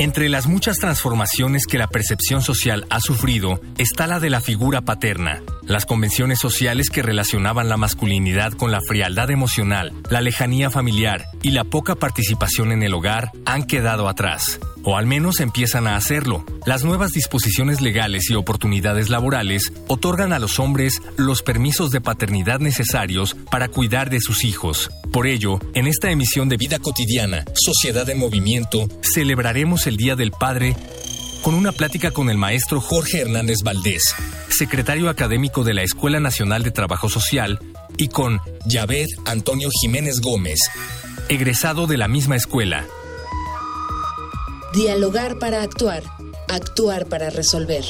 Entre las muchas transformaciones que la percepción social ha sufrido está la de la figura paterna. Las convenciones sociales que relacionaban la masculinidad con la frialdad emocional, la lejanía familiar y la poca participación en el hogar han quedado atrás o al menos empiezan a hacerlo. Las nuevas disposiciones legales y oportunidades laborales otorgan a los hombres los permisos de paternidad necesarios para cuidar de sus hijos. Por ello, en esta emisión de Vida Cotidiana, Sociedad en Movimiento, celebraremos el Día del Padre con una plática con el maestro Jorge Hernández Valdés, secretario académico de la Escuela Nacional de Trabajo Social, y con Yaved Antonio Jiménez Gómez, egresado de la misma escuela. Dialogar para actuar, actuar para resolver.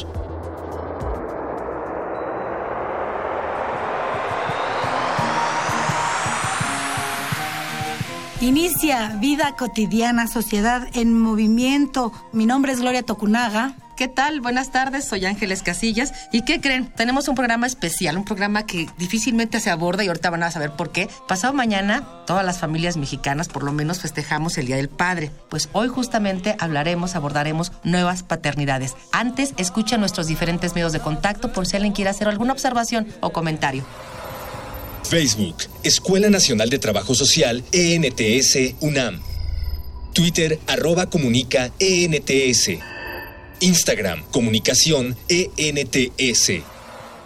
Inicia Vida Cotidiana, Sociedad en Movimiento. Mi nombre es Gloria Tocunaga. ¿Qué tal? Buenas tardes, soy Ángeles Casillas. ¿Y qué creen? Tenemos un programa especial, un programa que difícilmente se aborda y ahorita van a saber por qué. Pasado mañana, todas las familias mexicanas por lo menos festejamos el Día del Padre. Pues hoy justamente hablaremos, abordaremos nuevas paternidades. Antes, escucha nuestros diferentes medios de contacto por si alguien quiere hacer alguna observación o comentario. Facebook, Escuela Nacional de Trabajo Social, ENTS, UNAM. Twitter, arroba comunica, ENTS. Instagram, comunicación ENTS.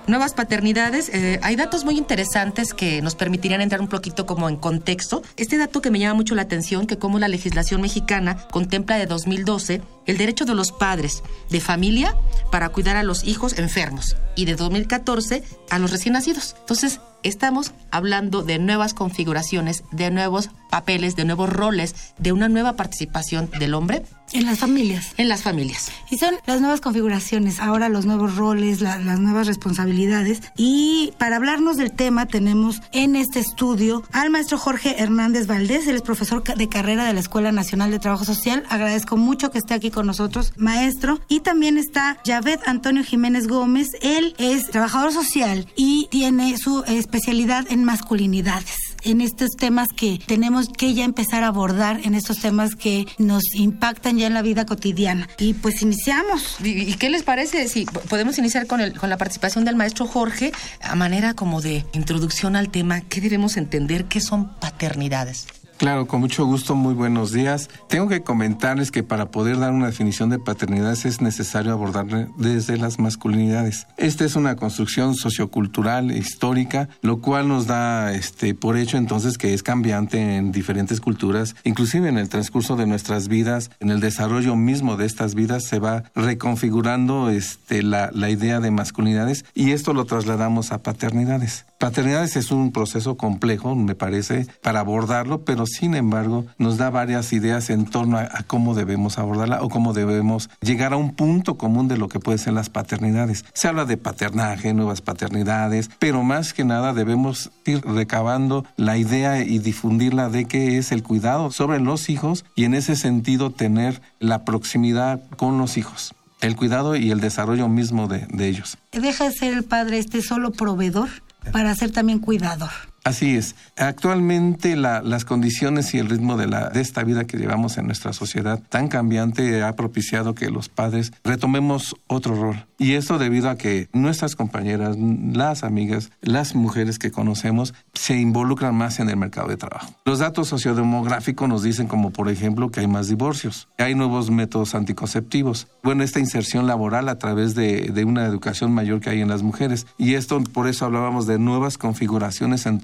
Nuevas paternidades, eh, hay datos muy interesantes que nos permitirían entrar un poquito como en contexto. Este dato que me llama mucho la atención, que como la legislación mexicana contempla de 2012 el derecho de los padres de familia para cuidar a los hijos enfermos y de 2014 a los recién nacidos. Entonces, estamos hablando de nuevas configuraciones, de nuevos papeles, de nuevos roles, de una nueva participación del hombre. En las familias. En las familias. Y son las nuevas configuraciones, ahora los nuevos roles, las nuevas responsabilidades. Y para hablarnos del tema tenemos en este estudio al maestro Jorge Hernández Valdés, él es profesor de carrera de la Escuela Nacional de Trabajo Social. Agradezco mucho que esté aquí con nosotros, maestro. Y también está Javed Antonio Jiménez Gómez, él es trabajador social y tiene su especialidad en masculinidades en estos temas que tenemos que ya empezar a abordar, en estos temas que nos impactan ya en la vida cotidiana. Y pues iniciamos. ¿Y, qué les parece si podemos iniciar con, el, con la participación del maestro Jorge a manera como de introducción al tema? ¿Qué debemos entender? ¿Qué son paternidades? Claro, con mucho gusto, muy buenos días. Tengo que comentarles que para poder dar una definición de paternidades es necesario abordarle desde las masculinidades. Esta es una construcción sociocultural, histórica, lo cual nos da este, por hecho entonces que es cambiante en diferentes culturas, inclusive en el transcurso de nuestras vidas, en el desarrollo mismo de estas vidas se va reconfigurando este, la idea de masculinidades y esto lo trasladamos a paternidades. Paternidades es un proceso complejo, me parece, para abordarlo, pero sin embargo nos da varias ideas en torno a, cómo debemos abordarla o cómo debemos llegar a un punto común de lo que pueden ser las paternidades. Se habla de paternaje, nuevas paternidades, pero más que nada debemos ir recabando la idea y difundirla de qué es el cuidado sobre los hijos y en ese sentido tener la proximidad con los hijos el cuidado y el desarrollo mismo de, de ellos. ¿Deja de ser el padre este solo proveedor? Para ser también cuidador. Así es. Actualmente las condiciones y el ritmo de, la, esta vida que llevamos en nuestra sociedad tan cambiante ha propiciado que los padres retomemos otro rol. Y esto debido a que nuestras compañeras, las amigas, las mujeres que conocemos, se involucran más en el mercado de trabajo. Los datos sociodemográficos nos dicen como por ejemplo que hay más divorcios, hay nuevos métodos anticonceptivos. Bueno, esta inserción laboral a través de, una educación mayor que hay en las mujeres. Y esto por eso hablábamos de nuevas configuraciones en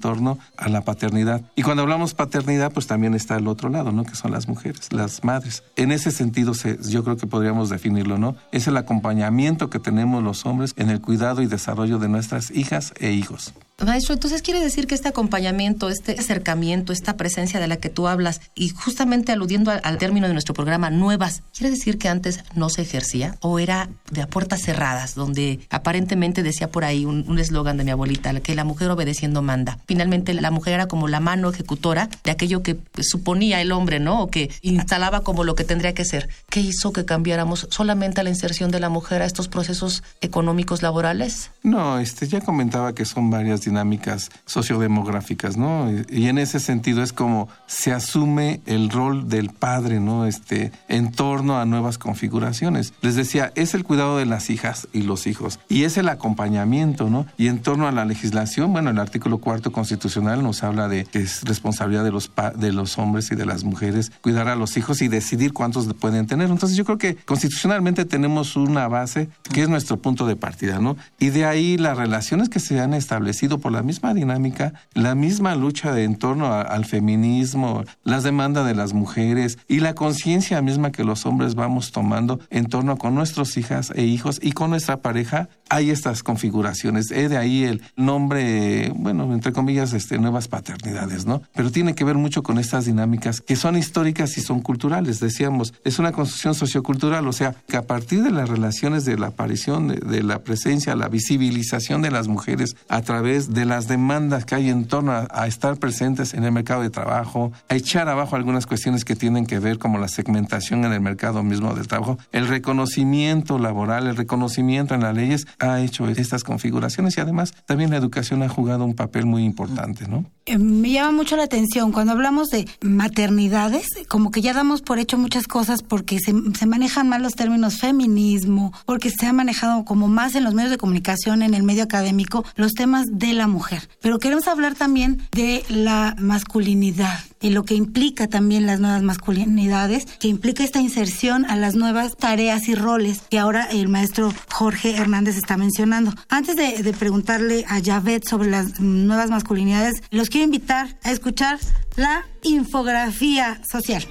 a la paternidad. Y cuando hablamos paternidad, pues también está el otro lado, ¿no? Que son las mujeres, las madres. En ese sentido, yo creo que podríamos definirlo, ¿no? Es el acompañamiento que tenemos los hombres en el cuidado y desarrollo de nuestras hijas e hijos. Maestro, entonces quiere decir que este acompañamiento, este acercamiento, esta presencia de la que tú hablas, y justamente aludiendo al, término de nuestro programa, nuevas, ¿quiere decir que antes no se ejercía o era de a puertas cerradas, donde aparentemente decía por ahí un eslogan de mi abuelita, que la mujer obedeciendo manda? Finalmente la mujer era como la mano ejecutora de aquello que suponía el hombre, ¿no? O que instalaba como lo que tendría que ser. ¿Qué hizo que cambiáramos solamente a la inserción de la mujer a estos procesos económicos laborales? No, este ya comentaba que son varias dinámicas sociodemográficas, ¿no? Y en ese sentido es como se asume el rol del padre, ¿no? Este, en torno a nuevas configuraciones. Les decía, es el cuidado de las hijas y los hijos y es el acompañamiento, ¿no? Y en torno a la legislación, bueno, el artículo cuarto constitucional nos habla de que es responsabilidad de los de los hombres y de las mujeres cuidar a los hijos y decidir cuántos pueden tener. Entonces yo creo que constitucionalmente tenemos una base que es nuestro punto de partida, ¿no? Y de ahí las relaciones que se han establecido por la misma dinámica, la misma lucha de en torno al feminismo, las demandas de las mujeres y la conciencia misma que los hombres vamos tomando en torno con nuestras hijas e hijos y con nuestra pareja, hay estas configuraciones. de ahí el nombre, bueno, entre comillas, este, nuevas paternidades, ¿no? Pero tiene que ver mucho con estas dinámicas que son históricas y son culturales. Decíamos, es una construcción sociocultural, o sea, que a partir de las relaciones de la aparición, de, la presencia, la visibilización de las mujeres a través de las demandas que hay en torno a, estar presentes en el mercado de trabajo, a echar abajo algunas cuestiones que tienen que ver como la segmentación en el mercado mismo del trabajo, el reconocimiento laboral, el reconocimiento en las leyes, ha hecho estas configuraciones y además también la educación ha jugado un papel muy importante, ¿no? Eh, me llama mucho la atención cuando hablamos de maternidades, como que ya damos por hecho muchas cosas porque se, se manejan mal los términos feminismo, porque se ha manejado como más en los medios de comunicación, en el medio académico, los temas de la mujer. Pero queremos hablar también de la masculinidad y lo que implica también las nuevas masculinidades, que implica esta inserción a las nuevas tareas y roles que ahora el maestro Jorge Hernández está mencionando. Antes de, de preguntarle a Javed sobre las nuevas masculinidades, los quiero invitar a escuchar la infografía social.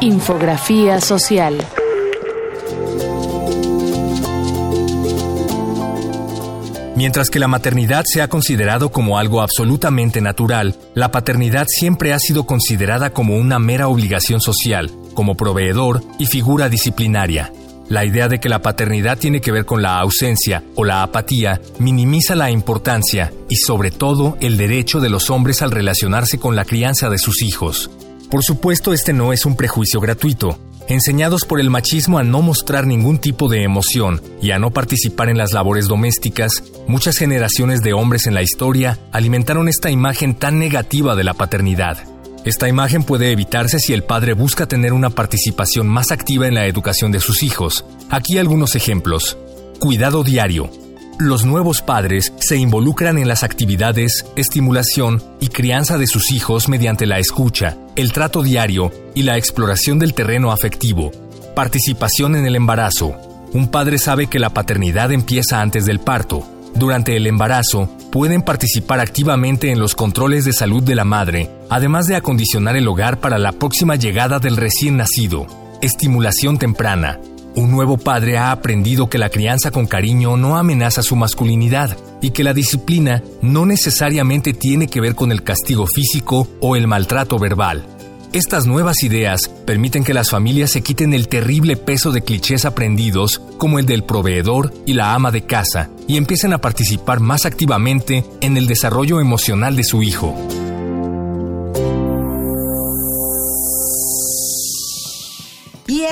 Infografía social. Mientras que la maternidad se ha considerado como algo absolutamente natural, la paternidad siempre ha sido considerada como una mera obligación social, como proveedor y figura disciplinaria. La idea de que la paternidad tiene que ver con la ausencia o la apatía minimiza la importancia y sobre todo el derecho de los hombres al relacionarse con la crianza de sus hijos. Por supuesto, este no es un prejuicio gratuito. Enseñados por el machismo a no mostrar ningún tipo de emoción y a no participar en las labores domésticas, muchas generaciones de hombres en la historia alimentaron esta imagen tan negativa de la paternidad. Esta imagen puede evitarse si el padre busca tener una participación más activa en la educación de sus hijos. Aquí algunos ejemplos. Cuidado diario. Los nuevos padres se involucran en las actividades, estimulación y crianza de sus hijos mediante la escucha, el trato diario y la exploración del terreno afectivo. Participación en el embarazo. Un padre sabe que la paternidad empieza antes del parto. Durante el embarazo, pueden participar activamente en los controles de salud de la madre, además de acondicionar el hogar para la próxima llegada del recién nacido. Estimulación temprana. Un nuevo padre ha aprendido que la crianza con cariño no amenaza su masculinidad y que la disciplina no necesariamente tiene que ver con el castigo físico o el maltrato verbal. Estas nuevas ideas permiten que las familias se quiten el terrible peso de clichés aprendidos como el del proveedor y la ama de casa y empiecen a participar más activamente en el desarrollo emocional de su hijo.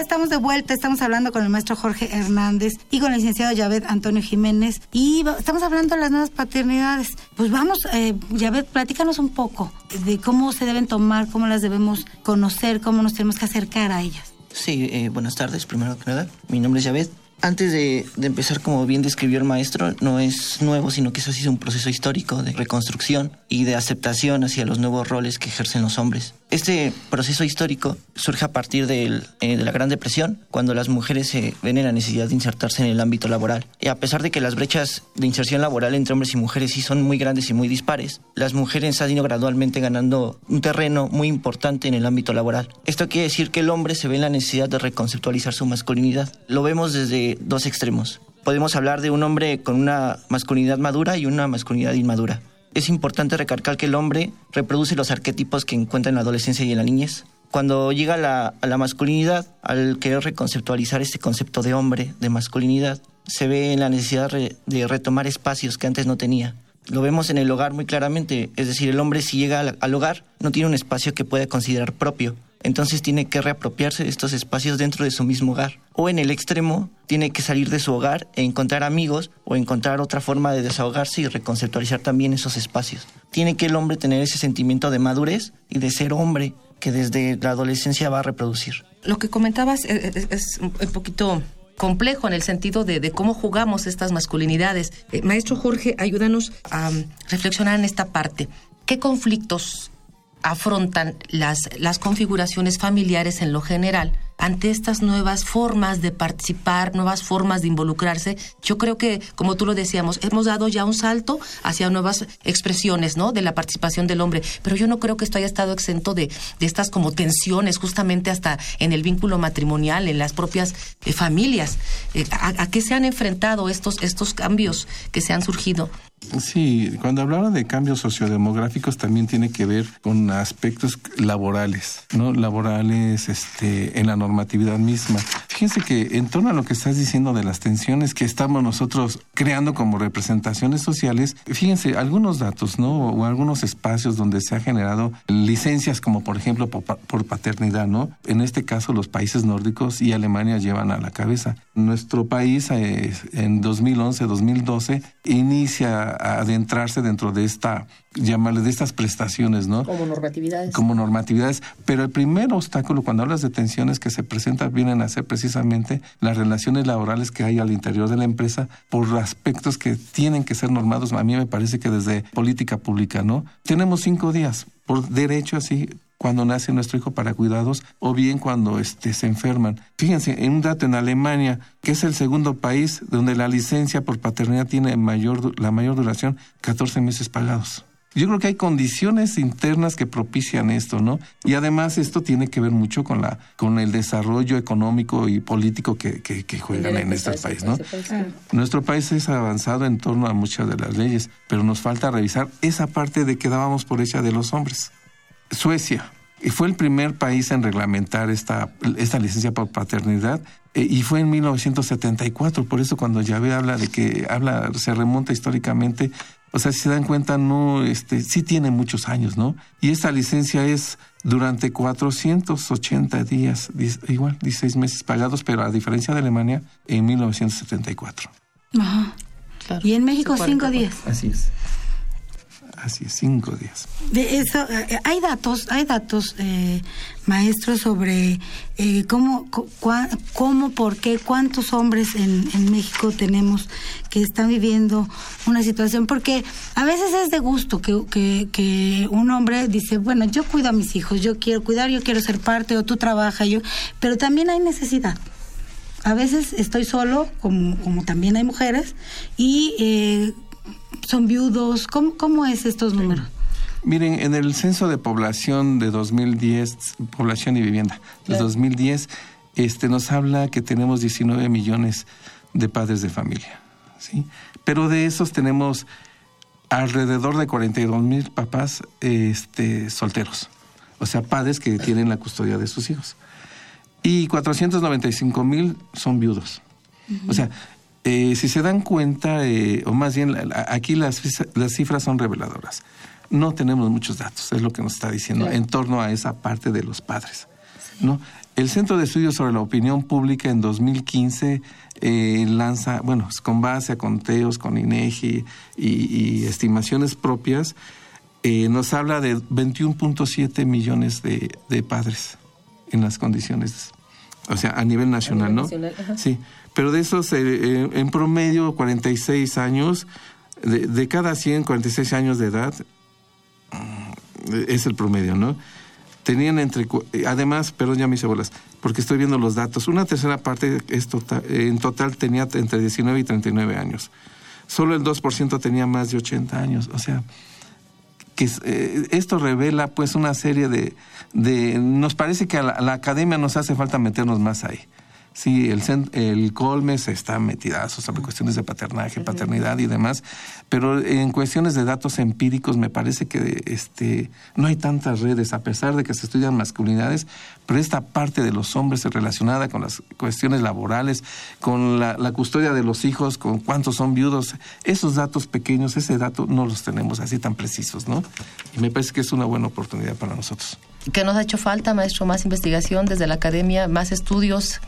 Estamos de vuelta, estamos hablando con el maestro Jorge Hernández y con el licenciado Yaved Antonio Jiménez y estamos hablando de las nuevas paternidades. Pues vamos, eh, Yaved, platícanos un poco de cómo se deben tomar, cómo las debemos conocer, cómo nos tenemos que acercar a ellas. Sí, eh, buenas tardes, primero que nada. Mi nombre es Yaved. Antes de, de, empezar, como bien describió el maestro, no es nuevo, sino que eso ha sido un proceso histórico de reconstrucción y de aceptación hacia los nuevos roles que ejercen los hombres. Este proceso histórico surge a partir eh, de la Gran Depresión, cuando las mujeres se ven en la necesidad de insertarse en el ámbito laboral. Y a pesar de que las brechas de inserción laboral entre hombres y mujeres sí son muy grandes y muy dispares, las mujeres han ido gradualmente ganando un terreno muy importante en el ámbito laboral. Esto quiere decir que el hombre se ve en la necesidad de reconceptualizar su masculinidad. Lo vemos desde dos extremos. podemos hablar de un hombre con una masculinidad madura y una masculinidad inmadura. Es importante recalcar que el hombre reproduce los arquetipos que encuentra en la adolescencia y en la niñez. Cuando llega a la, masculinidad, al querer reconceptualizar este concepto de hombre, de masculinidad, se ve en la necesidad de retomar espacios que antes no tenía. Lo vemos en el hogar muy claramente, es decir, el hombre si llega al hogar no tiene un espacio que pueda considerar propio, entonces tiene que reapropiarse de estos espacios dentro de su mismo hogar. O en el extremo, tiene que salir de su hogar e encontrar amigos o encontrar otra forma de desahogarse y reconceptualizar también esos espacios. Tiene que el hombre tener ese sentimiento de madurez y de ser hombre que desde la adolescencia va a reproducir. Lo que comentabas es, un poquito complejo en el sentido de, cómo jugamos estas masculinidades. Eh, maestro Jorge, ayúdanos a reflexionar en esta parte. ¿Qué conflictos afrontan las, las configuraciones familiares en lo general ante estas nuevas formas de participar, nuevas formas de involucrarse. Yo creo que, como tú lo decíamos, hemos dado ya un salto hacia nuevas expresiones, ¿no? De la participación del hombre. Pero yo no creo que esto haya estado exento de, de estas como tensiones, justamente hasta en el vínculo matrimonial, en las propias eh, familias. Eh, ¿a, ¿A qué se han enfrentado estos, estos cambios que se han surgido? Sí, cuando hablaba de cambios sociodemográficos también tiene que ver con aspectos laborales, ¿no? Laborales este, en la normatividad misma. Fíjense que en torno a lo que estás diciendo de las tensiones que estamos nosotros creando como representaciones sociales, fíjense, algunos datos, ¿no? O algunos espacios donde se ha generado licencias como por ejemplo por, paternidad, ¿no? En este caso los países nórdicos y Alemania llevan a la cabeza. Nuestro país eh, en 2011-2012 inicia adentrarse dentro de esta, llamarle, de estas prestaciones, ¿no? Como normatividades. Como normatividades. Pero el primer obstáculo cuando hablas de tensiones que se presentan vienen a ser precisamente las relaciones laborales que hay al interior de la empresa por aspectos que tienen que ser normados. A mí me parece que desde política pública, ¿no? Tenemos cinco días por derecho así cuando nace nuestro hijo para cuidados o bien cuando este, se enferman. Fíjense, en un dato en Alemania, que es el segundo país donde la licencia por paternidad tiene mayor, la mayor duración, 14 meses pagados. Yo creo que hay condiciones internas que propician esto, ¿no? Y además esto tiene que ver mucho con la con el desarrollo económico y político que, que, juegan en este país, ¿no? Nuestro país es avanzado en torno a muchas de las leyes, pero nos falta revisar esa parte de que dábamos por hecha de los hombres. Suecia. Y fue el primer país en reglamentar esta, esta licencia por paternidad eh, y fue en 1974. Por eso cuando Yahvé habla de que habla, se remonta históricamente, o sea, si se dan cuenta, no, este, sí tiene muchos años, ¿no? Y esta licencia es durante 480 días, igual, 16 meses pagados, pero a diferencia de Alemania, en 1974. Ajá. Claro. Y en México, cinco días. Así es. Así es, cinco días. De eso, eh, hay datos, hay datos, eh, maestros, sobre eh, cómo, cómo, por qué, cuántos hombres en, México tenemos que están viviendo una situación, porque a veces es de gusto que, un hombre dice, bueno, yo cuido a mis hijos, yo quiero cuidar, yo quiero ser parte, o tú trabajas, yo, pero también hay necesidad. A veces estoy solo, como, como también hay mujeres, y eh, son viudos? ¿Cómo, cómo es estos números? Miren, en el censo de población de 2010, población y vivienda, de 2010, este, nos habla que tenemos 19 millones de padres de familia, ¿sí? Pero de esos tenemos alrededor de 42 mil papás este, solteros, o sea, padres que tienen la custodia de sus hijos. Y 495 mil son viudos. O sea, eh, si se dan cuenta, eh, o más bien aquí las, las cifras son reveladoras. No tenemos muchos datos, es lo que nos está diciendo, en torno a esa parte de los padres. ¿no? El Centro de Estudios sobre la Opinión Pública en 2015 eh, lanza, bueno, con base a conteos con INEGI y, estimaciones propias, nos habla de 21.7 millones de, de, padres en las condiciones, o sea, a nivel nacional, ¿no? sí pero de esos, eh, eh, en promedio, 46 años, de, de, cada 100, 46 años de edad, mm, es el promedio, ¿no? Tenían entre, además, perdón, ya hice bolas, porque estoy viendo los datos, una tercera parte es total, en total tenía entre 19 y 39 años. Solo el 2% tenía más de 80 años, o sea, que eh, esto revela pues una serie de, de nos parece que a la academia nos hace falta meternos más ahí Sí, el, el Colmes está metidazo sobre cuestiones de paternaje, paternidad y demás, pero en cuestiones de datos empíricos me parece que este, no hay tantas redes, a pesar de que se estudian masculinidades, pero esta parte de los hombres relacionada con las cuestiones laborales, con la, la custodia de los hijos, con cuántos son viudos, esos datos pequeños, ese dato no los tenemos así tan precisos, ¿no? Y me parece que es una buena oportunidad para nosotros. ¿Qué nos ha hecho falta, maestro? Más investigación desde la academia, más estudios,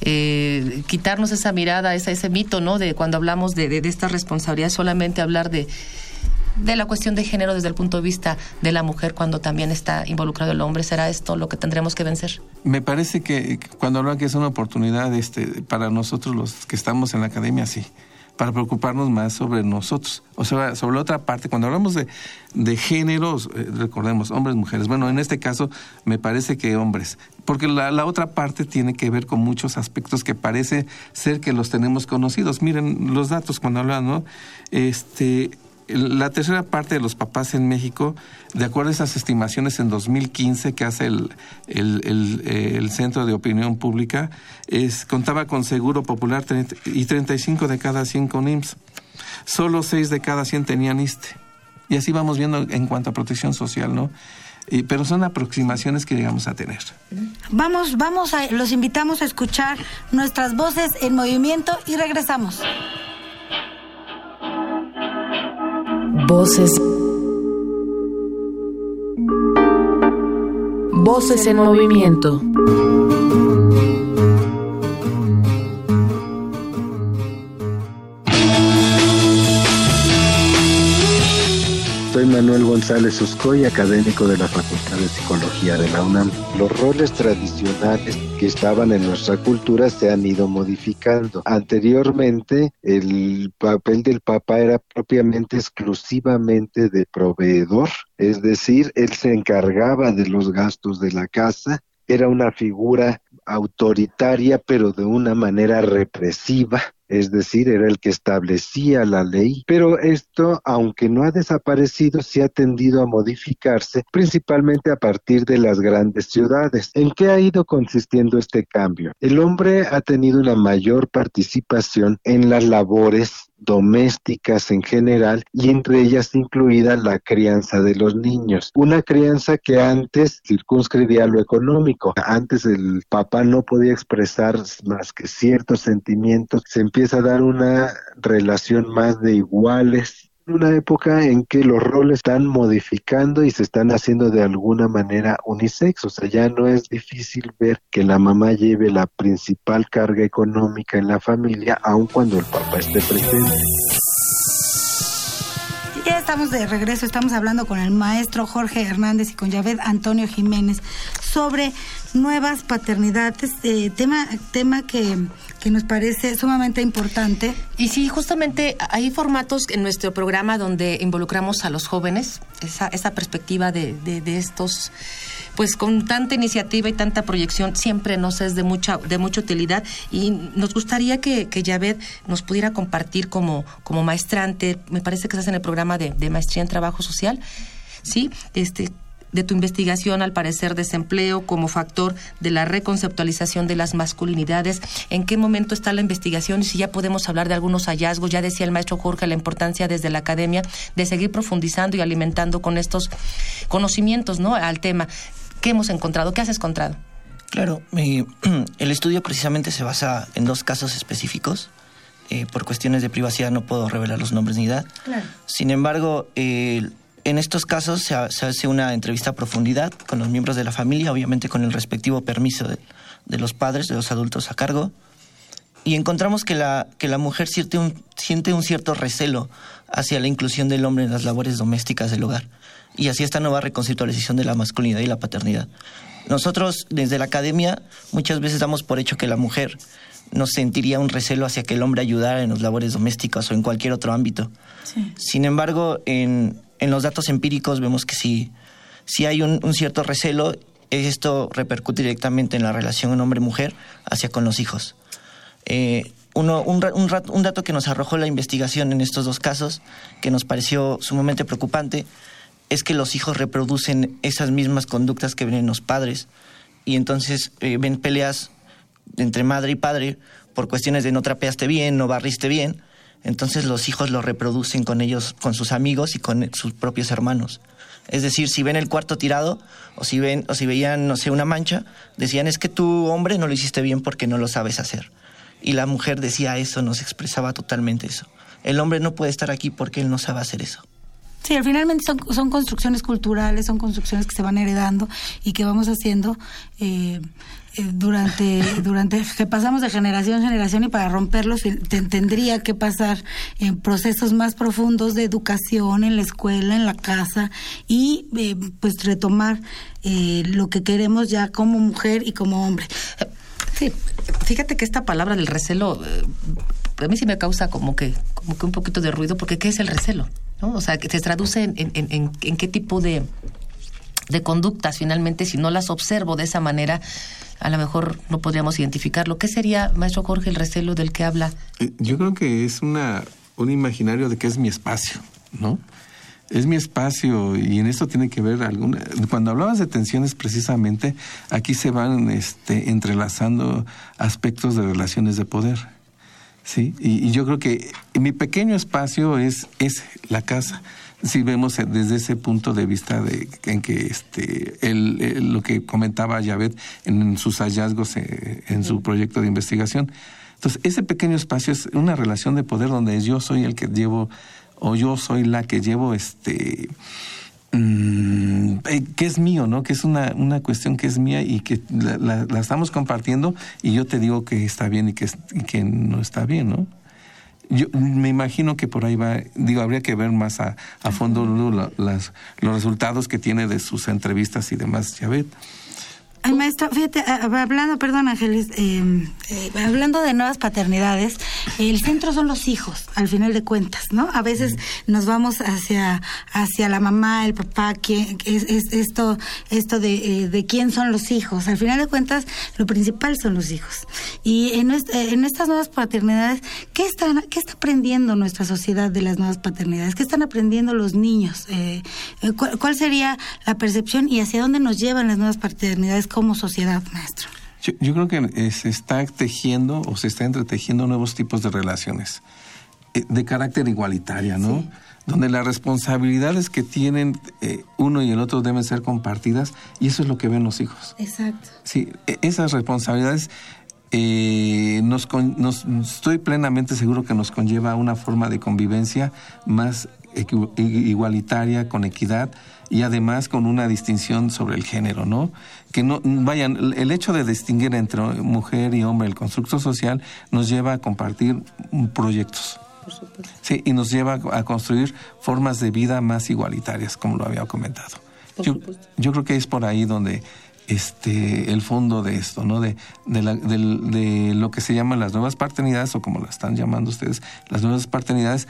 eh, quitarnos esa mirada, ese mito, ¿no? De cuando hablamos de, de, esta responsabilidad, solamente hablar de, de la cuestión de género desde el punto de vista de la mujer cuando también está involucrado el hombre. ¿Será esto lo que tendremos que vencer? Me parece que cuando hablan que es una oportunidad este, para nosotros los que estamos en la academia, sí para preocuparnos más sobre nosotros. O sea, sobre la otra parte, cuando hablamos de, de géneros, eh, recordemos, hombres, mujeres. Bueno, en este caso me parece que hombres, porque la, la, otra parte tiene que ver con muchos aspectos que parece ser que los tenemos conocidos. Miren los datos cuando hablan, ¿no? Este, la tercera parte de los papás en México, de acuerdo a esas estimaciones en 2015 que hace el, el, Centro de Opinión Pública, contaba con Seguro Popular y 35 de cada 100 con IMSS. Solo 6 de cada 100 tenían ISTE. Y así vamos viendo en cuanto a protección social, ¿no? Pero son aproximaciones que llegamos a tener. Vamos, vamos a, los invitamos a escuchar nuestras voces en movimiento y regresamos. Voces. Voces en movimiento. Manuel González Oscoy, académico de la Facultad de Psicología de la UNAM. Los roles tradicionales que estaban en nuestra cultura se han ido modificando. Anteriormente, el papel del papá era propiamente exclusivamente de proveedor, es decir, él se encargaba de los gastos de la casa, era una figura autoritaria, pero de una manera represiva es decir, era el que establecía la ley, pero esto, aunque no ha desaparecido, sí ha tendido a modificarse, principalmente a partir de las grandes ciudades. ¿En qué ha ido consistiendo este cambio? El hombre ha tenido una mayor participación en las labores domésticas en general y entre ellas incluida la crianza de los niños. Una crianza que antes circunscribía lo económico. Antes el papá no podía expresar más que ciertos sentimientos. Se empieza a dar una relación más de iguales una época en que los roles están modificando y se están haciendo de alguna manera unisex, o sea, ya no es difícil ver que la mamá lleve la principal carga económica en la familia, aun cuando el papá esté presente. Ya estamos de regreso, estamos hablando con el maestro Jorge Hernández y con Yaved Antonio Jiménez sobre nuevas paternidades, eh, tema, tema que, que, nos parece sumamente importante. Y sí, justamente hay formatos en nuestro programa donde involucramos a los jóvenes, esa, esa perspectiva de, de, de estos pues con tanta iniciativa y tanta proyección siempre nos es de mucha de mucha utilidad y nos gustaría que, que nos pudiera compartir como como maestrante, me parece que estás en el programa de maestría en trabajo social, sí, este de tu investigación al parecer desempleo como factor de la reconceptualización de las masculinidades, en qué momento está la investigación y si ya podemos hablar de algunos hallazgos. Ya decía el maestro Jorge la importancia desde la academia de seguir profundizando y alimentando con estos conocimientos ¿no? al tema. ¿Qué hemos encontrado? ¿Qué has encontrado? Claro, eh, el estudio precisamente se basa en dos casos específicos. Eh, por cuestiones de privacidad no puedo revelar los nombres ni edad. Claro. Sin embargo, eh, en estos casos se, hace una entrevista a profundidad con los miembros de la familia, obviamente con el respectivo permiso de, de los padres, de los adultos a cargo. Y encontramos que la, que la mujer siente un, siente un cierto recelo hacia la inclusión del hombre en las labores domésticas del hogar y así esta nueva reconceptualización de la masculinidad y la paternidad. Nosotros desde la academia muchas veces damos por hecho que la mujer no sentiría un recelo hacia que el hombre ayudara en las labores domésticas o en cualquier otro ámbito. Sí. Sin embargo, en, en, los datos empíricos vemos que sí, sí hay un, cierto recelo, esto repercute directamente en la relación hombre-mujer hacia con los hijos. Eh, uno, un, un, un dato que nos arrojó la investigación en estos dos casos, que nos pareció sumamente preocupante, es que los hijos reproducen esas mismas conductas que ven en los padres y entonces eh, ven peleas entre madre y padre por cuestiones de no trapeaste bien, no barriste bien, entonces los hijos lo reproducen con ellos, con sus amigos y con sus propios hermanos. Es decir, si ven el cuarto tirado o si ven o si veían no sé una mancha, decían es que tu hombre no lo hiciste bien porque no lo sabes hacer. Y la mujer decía eso, nos expresaba totalmente eso. El hombre no puede estar aquí porque él no sabe hacer eso. Sí, finalmente son, son construcciones culturales, son construcciones que se van heredando y que vamos haciendo eh, eh, durante, durante que pasamos de generación en generación y para romperlos tendría que pasar en procesos más profundos de educación en la escuela, en la casa y eh, pues retomar lo que queremos ya como mujer y como hombre. Sí, fíjate que esta palabra del recelo a mí sí me causa como que, como que un poquito de ruido, porque ¿qué es el recelo? ¿No? O sea, que se traduce en, en, qué tipo de, de conductas finalmente, si no las observo de esa manera, a lo mejor no podríamos identificarlo. ¿Qué sería, maestro Jorge, el recelo del que habla? Eh, yo creo que es una, un imaginario de que es mi espacio, ¿no? Es mi espacio y en esto tiene que ver alguna. Cuando hablabas de tensiones, precisamente, aquí se van este, entrelazando aspectos de relaciones de poder. Sí, y, yo creo que mi pequeño espacio es, es la casa. Si vemos desde ese punto de vista de en que este el, lo que comentaba Yavet en sus hallazgos eh, en, su proyecto de investigación. Entonces, ese pequeño espacio es una relación de poder donde yo soy el que llevo o yo soy la que llevo este Mm, eh, que es mío, ¿no? Que es una, una cuestión que es mía y que la, estamos compartiendo y yo te digo que está bien y que, que no está bien, ¿no? Yo me imagino que por ahí va, digo, habría que ver más a, a fondo los resultados que tiene de sus entrevistas y demás, ya ves. Ay, maestro, fíjate, hablando, perdón Ángeles, eh, eh, hablando de nuevas paternidades, el centro son los hijos, al final de cuentas, ¿no? A veces nos vamos hacia, hacia la mamá, el papá, que es, esto, esto de, eh, de quién son los hijos. Al final de cuentas, lo principal son los hijos. Y en, en estas nuevas paternidades, ¿qué, están, ¿qué está aprendiendo nuestra sociedad de las nuevas paternidades? ¿Qué están aprendiendo los niños? ¿cuál, ¿Cuál sería la percepción y hacia dónde nos llevan las nuevas paternidades? Como sociedad, maestro? Yo, creo que eh, se está tejiendo o se está entretejiendo nuevos tipos de relaciones eh, de carácter igualitaria, ¿no? Donde las responsabilidades que tienen eh, uno y el otro deben ser compartidas y eso es lo que ven los hijos. Exacto. Sí, e, esas responsabilidades nos, nos, estoy plenamente seguro que nos conlleva una forma de convivencia más igualitaria, con equidad y además con una distinción sobre el género, ¿no? Que no vayan, el hecho de distinguir entre mujer y hombre, el constructo social, nos lleva a compartir proyectos. Sí, y nos lleva a construir formas de vida más igualitarias, como lo había comentado. yo, yo creo que es por ahí donde este el fondo de esto, ¿no? De, de, la, de, de, lo que se llaman las nuevas paternidades, o como las están llamando ustedes, las nuevas paternidades,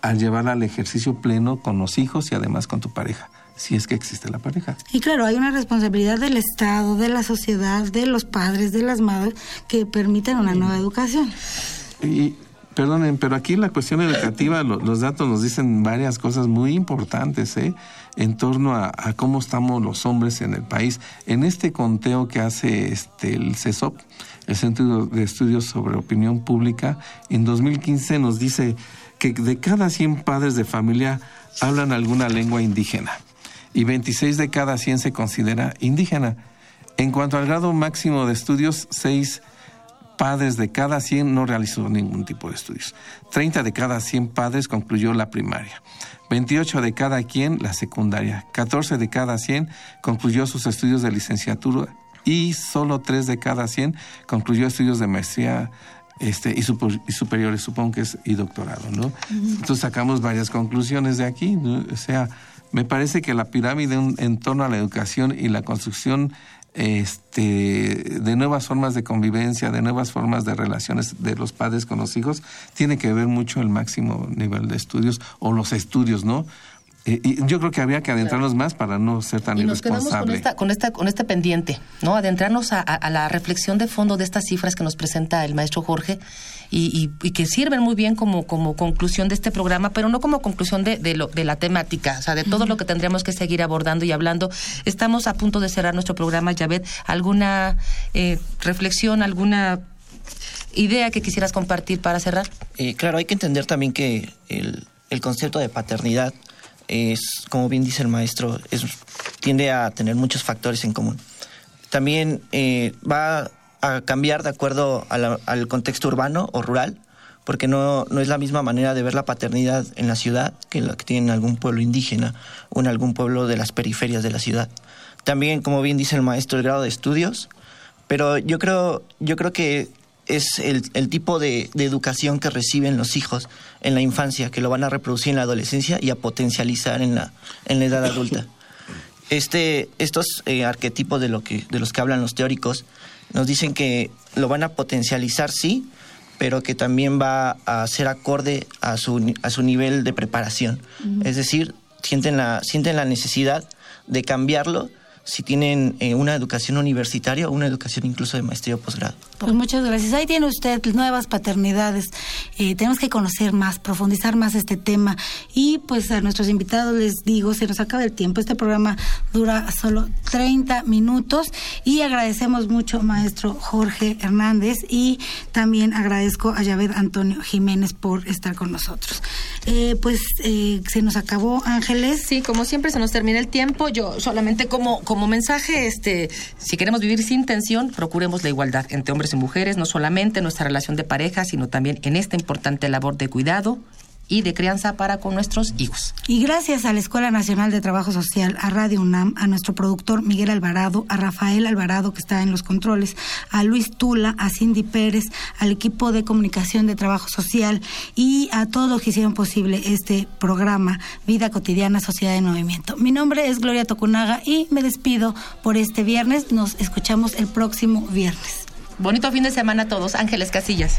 al llevar al ejercicio pleno con los hijos y además con tu pareja si es que existe la pareja. Y claro, hay una responsabilidad del Estado, de la sociedad, de los padres, de las madres, que permiten una nueva educación. Y perdonen, pero aquí la cuestión educativa, los datos nos dicen varias cosas muy importantes, ¿eh? En torno a, cómo estamos los hombres en el país. En este conteo que hace este, el CESOP, el Centro de Estudios sobre Opinión Pública, en 2015 nos dice que de cada 100 padres de familia hablan alguna lengua indígena y 26 de cada 100 se considera indígena. En cuanto al grado máximo de estudios, 6 padres de cada 100 no realizó ningún tipo de estudios. 30 de cada 100 padres concluyó la primaria. 28 de cada quien la secundaria. 14 de cada 100 concluyó sus estudios de licenciatura y solo 3 de cada 100 concluyó estudios de maestría este, y, superiores, supongo que es, y doctorado, ¿no? Entonces sacamos varias conclusiones de aquí, o sea, me parece que la pirámide en torno a la educación y la construcción este, de nuevas formas de convivencia, de nuevas formas de relaciones de los padres con los hijos, tiene que ver mucho el máximo nivel de estudios o los estudios, ¿no? Eh, y yo creo que habría que adentrarnos más para no ser tan y nos quedamos con esta, con esta, con este pendiente, ¿no? Adentrarnos a, la reflexión de fondo de estas cifras que nos presenta el maestro Jorge y, que sirven muy bien como, como conclusión de este programa, pero no como conclusión de, de, lo, de la temática, o sea, de todo lo que tendríamos que seguir abordando y hablando. Estamos a punto de cerrar nuestro programa, Yavet. ¿Alguna eh, reflexión, alguna idea que quisieras compartir para cerrar? Eh, claro, hay que entender también que el, el concepto de paternidad es, como bien dice el maestro, es, tiende a tener muchos factores en común. También eh, va a cambiar de acuerdo al contexto urbano o rural, porque no, no es la misma manera de ver la paternidad en la ciudad que la que tiene en algún pueblo indígena o en algún pueblo de las periferias de la ciudad. También, como bien dice el maestro, el grado de estudios, pero yo creo, yo creo que es el, tipo de, educación que reciben los hijos en la infancia, que lo van a reproducir en la adolescencia y a potencializar en la, en la edad adulta. Este, estos eh, arquetipos de, lo que, de los que hablan los teóricos nos dicen que lo van a potencializar, sí, pero que también va a ser acorde a su, a su nivel de preparación. Es decir, sienten la, sienten la necesidad de cambiarlo si tienen eh, una educación universitaria o una educación incluso de maestría o posgrado. Pues muchas gracias. Ahí tiene usted nuevas paternidades. Eh, tenemos que conocer más, profundizar más este tema. Y pues a nuestros invitados les digo, se nos acaba el tiempo. Este programa dura solo 30 minutos y agradecemos mucho maestro Jorge Hernández y también agradezco a Yaved Antonio Jiménez por estar con nosotros. Eh, pues se nos acabó, Ángeles. Sí, como siempre se nos termina el tiempo. Yo solamente como como mensaje, este, si queremos vivir sin tensión, procuremos la igualdad entre hombres y mujeres, no solamente en nuestra relación de pareja, sino también en esta importante labor de cuidado y de crianza para con nuestros hijos. Y gracias a la Escuela Nacional de Trabajo Social, a Radio UNAM, a nuestro productor Miguel Alvarado, a Rafael Alvarado que está en los controles, a Luis Tula, a Cindy Pérez, al equipo de comunicación de Trabajo Social y a todos los que hicieron posible este programa Vida Cotidiana, Sociedad de Movimiento. Mi nombre es Gloria Tocunaga y me despido por este viernes. Nos escuchamos el próximo viernes. Bonito fin de semana a todos. Ángeles Casillas.